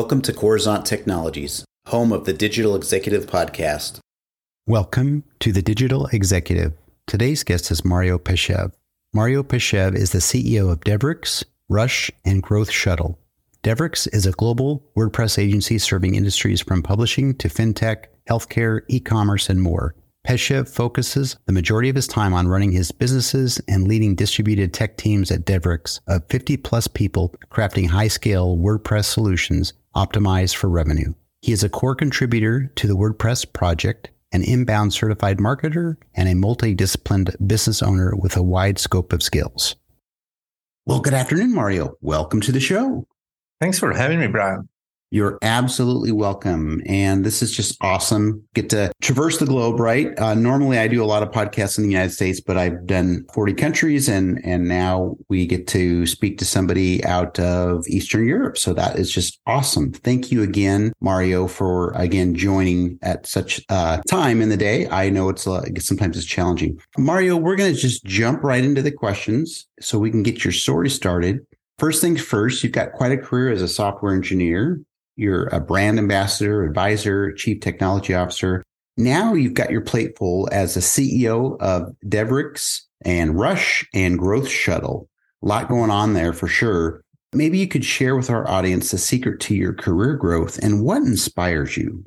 Welcome to Coruzant Technologies, home of the Digital Executive Podcast. Welcome to the Digital Executive. Today's guest is Mario Peshev. Mario Peshev is the CEO of Devrix, Rush, and Growth Shuttle. Devrix is a global WordPress agency serving industries from publishing to fintech, healthcare, e commerce, and more. Peshev focuses the majority of his time on running his businesses and leading distributed tech teams at Devrix of 50 plus people crafting high scale WordPress solutions optimized for revenue. He is a core contributor to the WordPress project, an inbound certified marketer, and a multidisciplined business owner with a wide scope of skills. Well, good afternoon, Mario. Welcome to the show. Thanks for having me, Brian. You're absolutely welcome. And this is just awesome. Get to traverse the globe, right? Uh, normally I do a lot of podcasts in the United States, but I've done 40 countries and, and now we get to speak to somebody out of Eastern Europe. So that is just awesome. Thank you again, Mario, for again joining at such a time in the day. I know it's uh, sometimes it's challenging. Mario, we're going to just jump right into the questions so we can get your story started. First things first, you've got quite a career as a software engineer. You're a brand ambassador, advisor, chief technology officer. Now you've got your plate full as a CEO of Devrix and Rush and Growth Shuttle. A lot going on there for sure. Maybe you could share with our audience the secret to your career growth and what inspires you.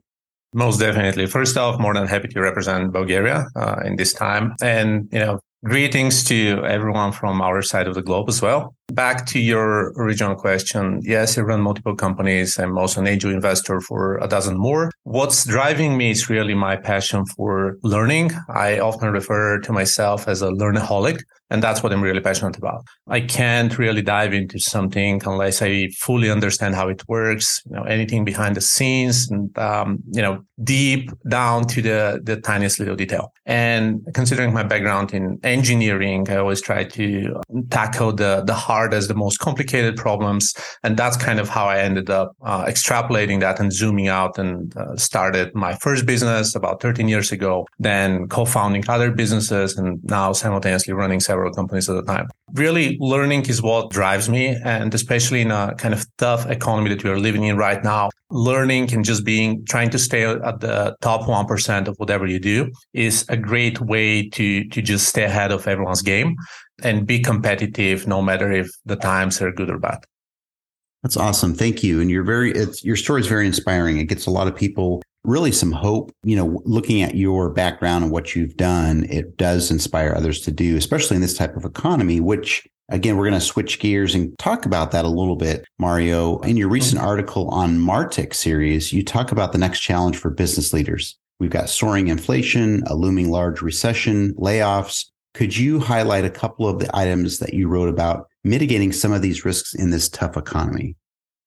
Most definitely. First off, more than happy to represent Bulgaria uh, in this time. And, you know, greetings to everyone from our side of the globe as well. Back to your original question. Yes, I run multiple companies. I'm also an angel investor for a dozen more. What's driving me is really my passion for learning. I often refer to myself as a learnaholic. And that's what I'm really passionate about. I can't really dive into something unless I fully understand how it works, you know, anything behind the scenes and, um, you know, deep down to the, the tiniest little detail. And considering my background in engineering, I always try to tackle the, the hardest, the most complicated problems. And that's kind of how I ended up uh, extrapolating that and zooming out and uh, started my first business about 13 years ago, then co-founding other businesses and now simultaneously running several several companies at a time. Really, learning is what drives me. And especially in a kind of tough economy that we are living in right now, learning and just being trying to stay at the top 1% of whatever you do is a great way to, to just stay ahead of everyone's game and be competitive no matter if the times are good or bad. That's awesome. Thank you. And you're very, your story is very inspiring. It gets a lot of people really some hope. You know, looking at your background and what you've done, it does inspire others to do, especially in this type of economy, which Again, we're going to switch gears and talk about that a little bit, Mario. In your recent mm-hmm. article on Martech series, you talk about the next challenge for business leaders. We've got soaring inflation, a looming large recession, layoffs. Could you highlight a couple of the items that you wrote about mitigating some of these risks in this tough economy?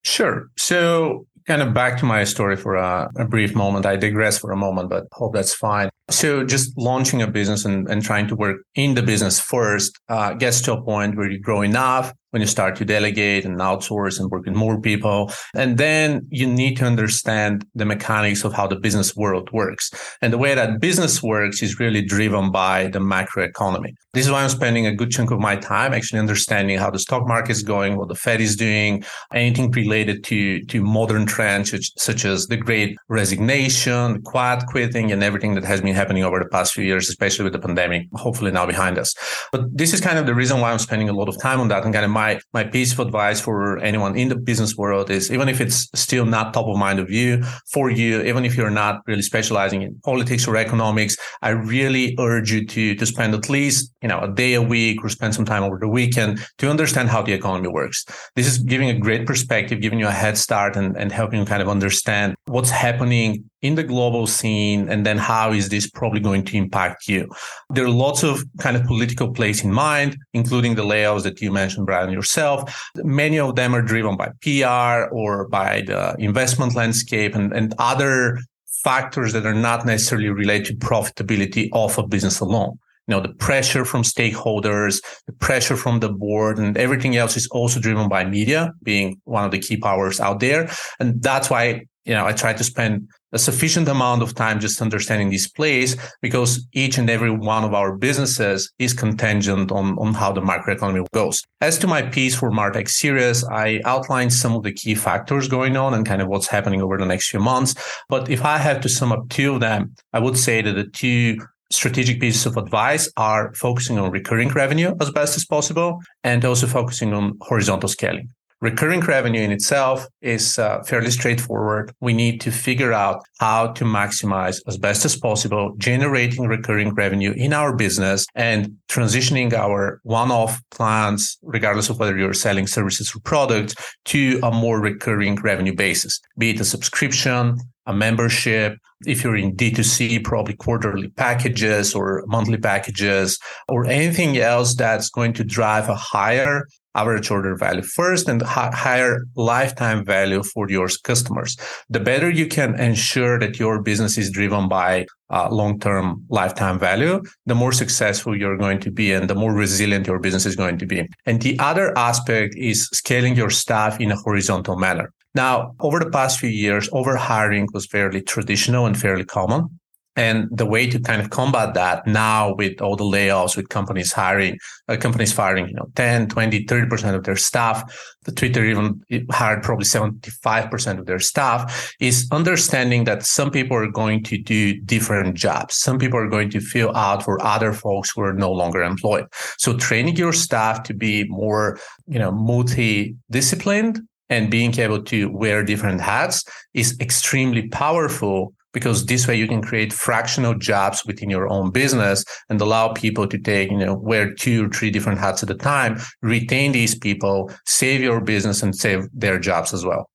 Sure. So kind of back to my story for a, a, brief moment. I digress for a moment, but hope that's fine. So just launching a business and, and trying to work in the business first uh, gets to a point where you grow enough when you start to delegate and outsource and work with more people. And then you need to understand the mechanics of how the business world works. And the way that business works is really driven by the macroeconomy. This is why I'm spending a good chunk of my time actually understanding how the stock market is going, what the Fed is doing, anything related to, to modern trends such, such as the great resignation, quiet quitting, and everything that has been happening over the past few years, especially with the pandemic, hopefully now behind us. But this is kind of the reason why I'm spending a lot of time on that and kind of my my my piece of advice for anyone in the business world is even if it's still not top of mind of you for you, even if you're not really specializing in politics or economics, I really urge you to to spend at least you know a day a week or spend some time over the weekend to understand how the economy works. This is giving a great perspective, giving you a head start, and and helping you kind of understand what's happening in the global scene and then how is this probably going to impact you? There are lots of kind of political plays in mind including the layoffs that you mentioned brian yourself. Many of them are driven by pr or by the investment landscape and, and other factors that are not necessarily related to profitability of a business alone. You know the pressure from stakeholders the pressure from the board and everything else is also driven by media being one of the key powers out there. And that's why you know, I try to spend a sufficient amount of time just understanding this place because each and every one of our businesses is contingent on, on how the macroeconomy goes. As to my piece for Martech series, I outlined some of the key factors going on and kind of what's happening over the next few months. But if I have to sum up two of them, I would say that the two strategic pieces of advice are focusing on recurring revenue as best as possible and also focusing on horizontal scaling. Recurring revenue in itself is uh, fairly straightforward. We need to figure out how to maximize as best as possible generating recurring revenue in our business and transitioning our one-off plans, regardless of whether you're selling services or products, to a more recurring revenue basis, be it a subscription, a membership. If you're in D2C, probably quarterly packages or monthly packages or anything else that's going to drive a higher average order value first and higher lifetime value for your customers. The better you can ensure that your business is driven by uh, long-term lifetime value, the more successful you're going to be and the more resilient your business is going to be. And the other aspect is scaling your staff in a horizontal manner. Now, over the past few years, overhiring was fairly traditional and fairly common. And the way to kind of combat that now with all the layoffs, with companies hiring, uh, companies firing, you know, 10, 20, 30% of their staff, the Twitter even hired probably 75% of their staff is understanding that some people are going to do different jobs. Some people are going to fill out for other folks who are no longer employed. So training your staff to be more, you know, multi-disciplined and being able to wear different hats is extremely powerful because this way you can create fractional jobs within your own business and allow people to take, you know, wear two or three different hats at a time, retain these people, save your business and save their jobs as well.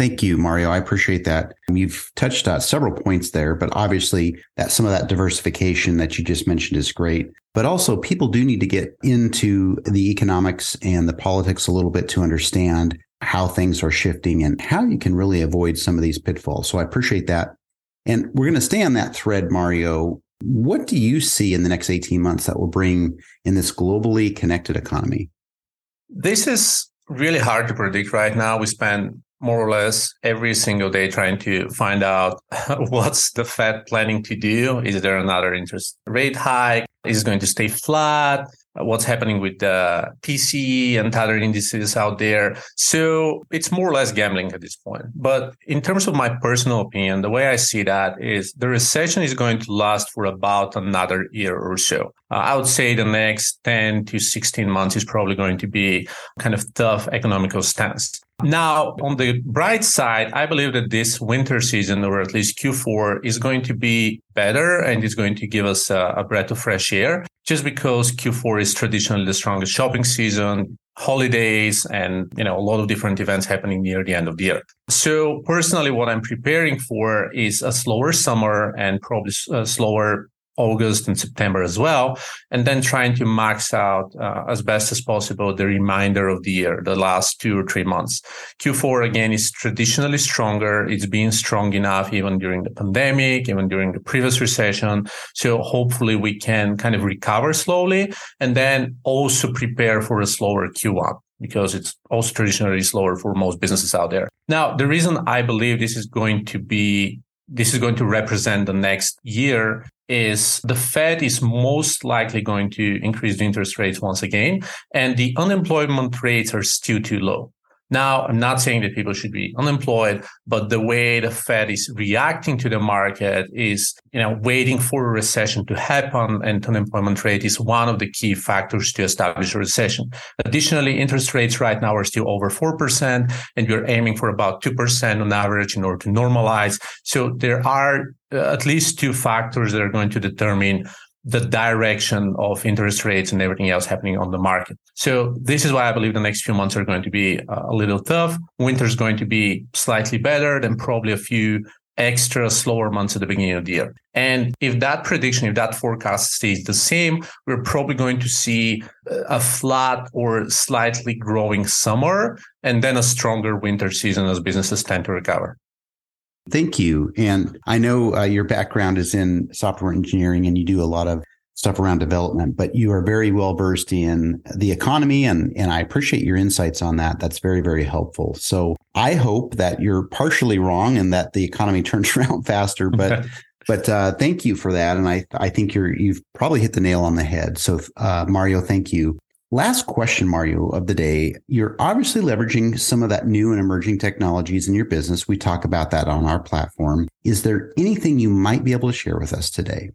Thank you, Mario. I appreciate that. You've touched on several points there, but obviously that some of that diversification that you just mentioned is great. But also people do need to get into the economics and the politics a little bit to understand how things are shifting and how you can really avoid some of these pitfalls. So I appreciate that. And we're going to stay on that thread, Mario. What do you see in the next 18 months that will bring in this globally connected economy? This is really hard to predict right now. We spend more or less every single day trying to find out what's the Fed planning to do. Is there another interest rate hike? Is going to stay flat? what's happening with the PCE and other indices out there. So it's more or less gambling at this point. But in terms of my personal opinion, the way I see that is the recession is going to last for about another year or so. Uh, I would say the next 10 to 16 months is probably going to be kind of tough economical stance. Now, on the bright side, I believe that this winter season, or at least Q4, is going to be better and is going to give us a, a breath of fresh air just because Q4 is traditionally the strongest shopping season, holidays, and you know a lot of different events happening near the end of the year. So personally, what I'm preparing for is a slower summer and probably slower August and September as well, and then trying to max out uh, as best as possible the remainder of the year, the last two or three months. Q4 again is traditionally stronger. It's been strong enough even during the pandemic, even during the previous recession. So hopefully we can kind of recover slowly and then also prepare for a slower Q1 because it's also traditionally slower for most businesses out there. Now, the reason I believe this is going to be this is going to represent the next year is the Fed is most likely going to increase the interest rates once again, and the unemployment rates are still too low. Now, I'm not saying that people should be unemployed, but the way the Fed is reacting to the market is, you know, waiting for a recession to happen and unemployment rate is one of the key factors to establish a recession. Additionally, interest rates right now are still over 4% and we're aiming for about 2% on average in order to normalize. So there are uh, at least two factors that are going to determine the direction of interest rates and everything else happening on the market. So this is why I believe the next few months are going to be uh, a little tough. Winter is going to be slightly better than probably a few extra slower months at the beginning of the year. And if that prediction, if that forecast stays the same, we're probably going to see a flat or slightly growing summer and then a stronger winter season as businesses tend to recover. Thank you. And I know uh, your background is in software engineering and you do a lot of stuff around development, but you are very well versed in the economy and and I appreciate your insights on that. That's very very helpful. So I hope that you're partially wrong and that the economy turns around faster, but but uh, thank you for that and I I think you're you've probably hit the nail on the head. So uh, Mario, thank you. Last question, Mario, of the day. You're obviously leveraging some of that new and emerging technologies in your business. We talk about that on our platform. Is there anything you might be able to share with us today?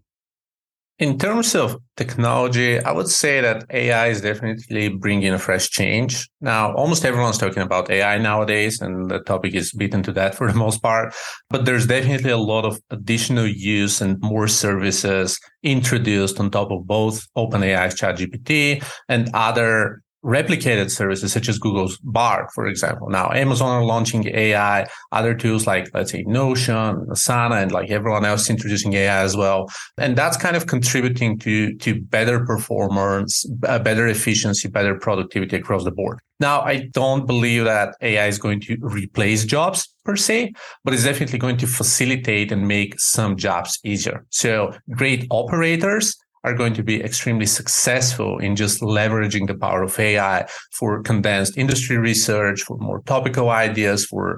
In terms of technology, I would say that AI is definitely bringing a fresh change. Now, almost everyone's talking about AI nowadays, and the topic is beaten to that for the most part. But there's definitely a lot of additional use and more services introduced on top of both OpenAI's ChatGPT and other replicated services such as Google's Bard, for example. Now, Amazon are launching AI, other tools like, let's say, Notion, Asana, and like everyone else introducing AI as well. And that's kind of contributing to, to better performance, better efficiency, better productivity across the board. Now, I don't believe that AI is going to replace jobs per se, but it's definitely going to facilitate and make some jobs easier. So great operators are going to be extremely successful in just leveraging the power of AI for condensed industry research, for more topical ideas, for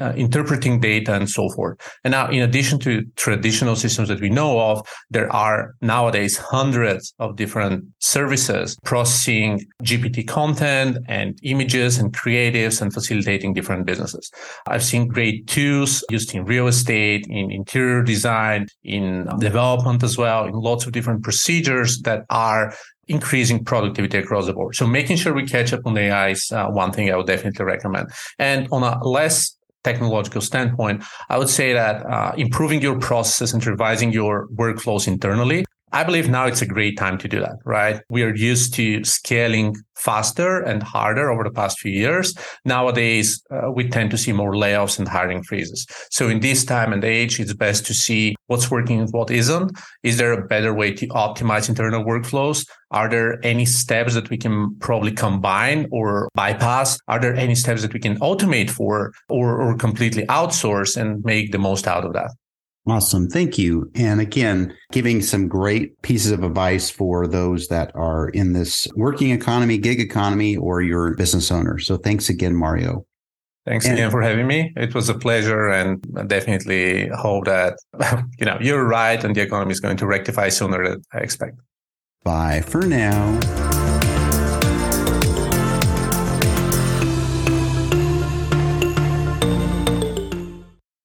uh, interpreting data and so forth. And now, in addition to traditional systems that we know of, there are nowadays hundreds of different services processing GPT content and images and creatives and facilitating different businesses. I've seen great tools used in real estate, in interior design, in development as well, in lots of different procedures procedures that are increasing productivity across the board. So making sure we catch up on AI is uh, one thing I would definitely recommend. And on a less technological standpoint, I would say that uh, improving your processes and revising your workflows internally I believe now it's a great time to do that, right? We are used to scaling faster and harder over the past few years. Nowadays, uh, we tend to see more layoffs and hiring freezes. So in this time and age, it's best to see what's working and what isn't. Is there a better way to optimize internal workflows? Are there any steps that we can probably combine or bypass? Are there any steps that we can automate for or, or completely outsource and make the most out of that? Awesome. Thank you. And again, giving some great pieces of advice for those that are in this working economy, gig economy, or your business owner. So thanks again, Mario. Thanks and, again for having me. It was a pleasure and I definitely hope that, you know, you're right and the economy is going to rectify sooner than I expect. Bye for now.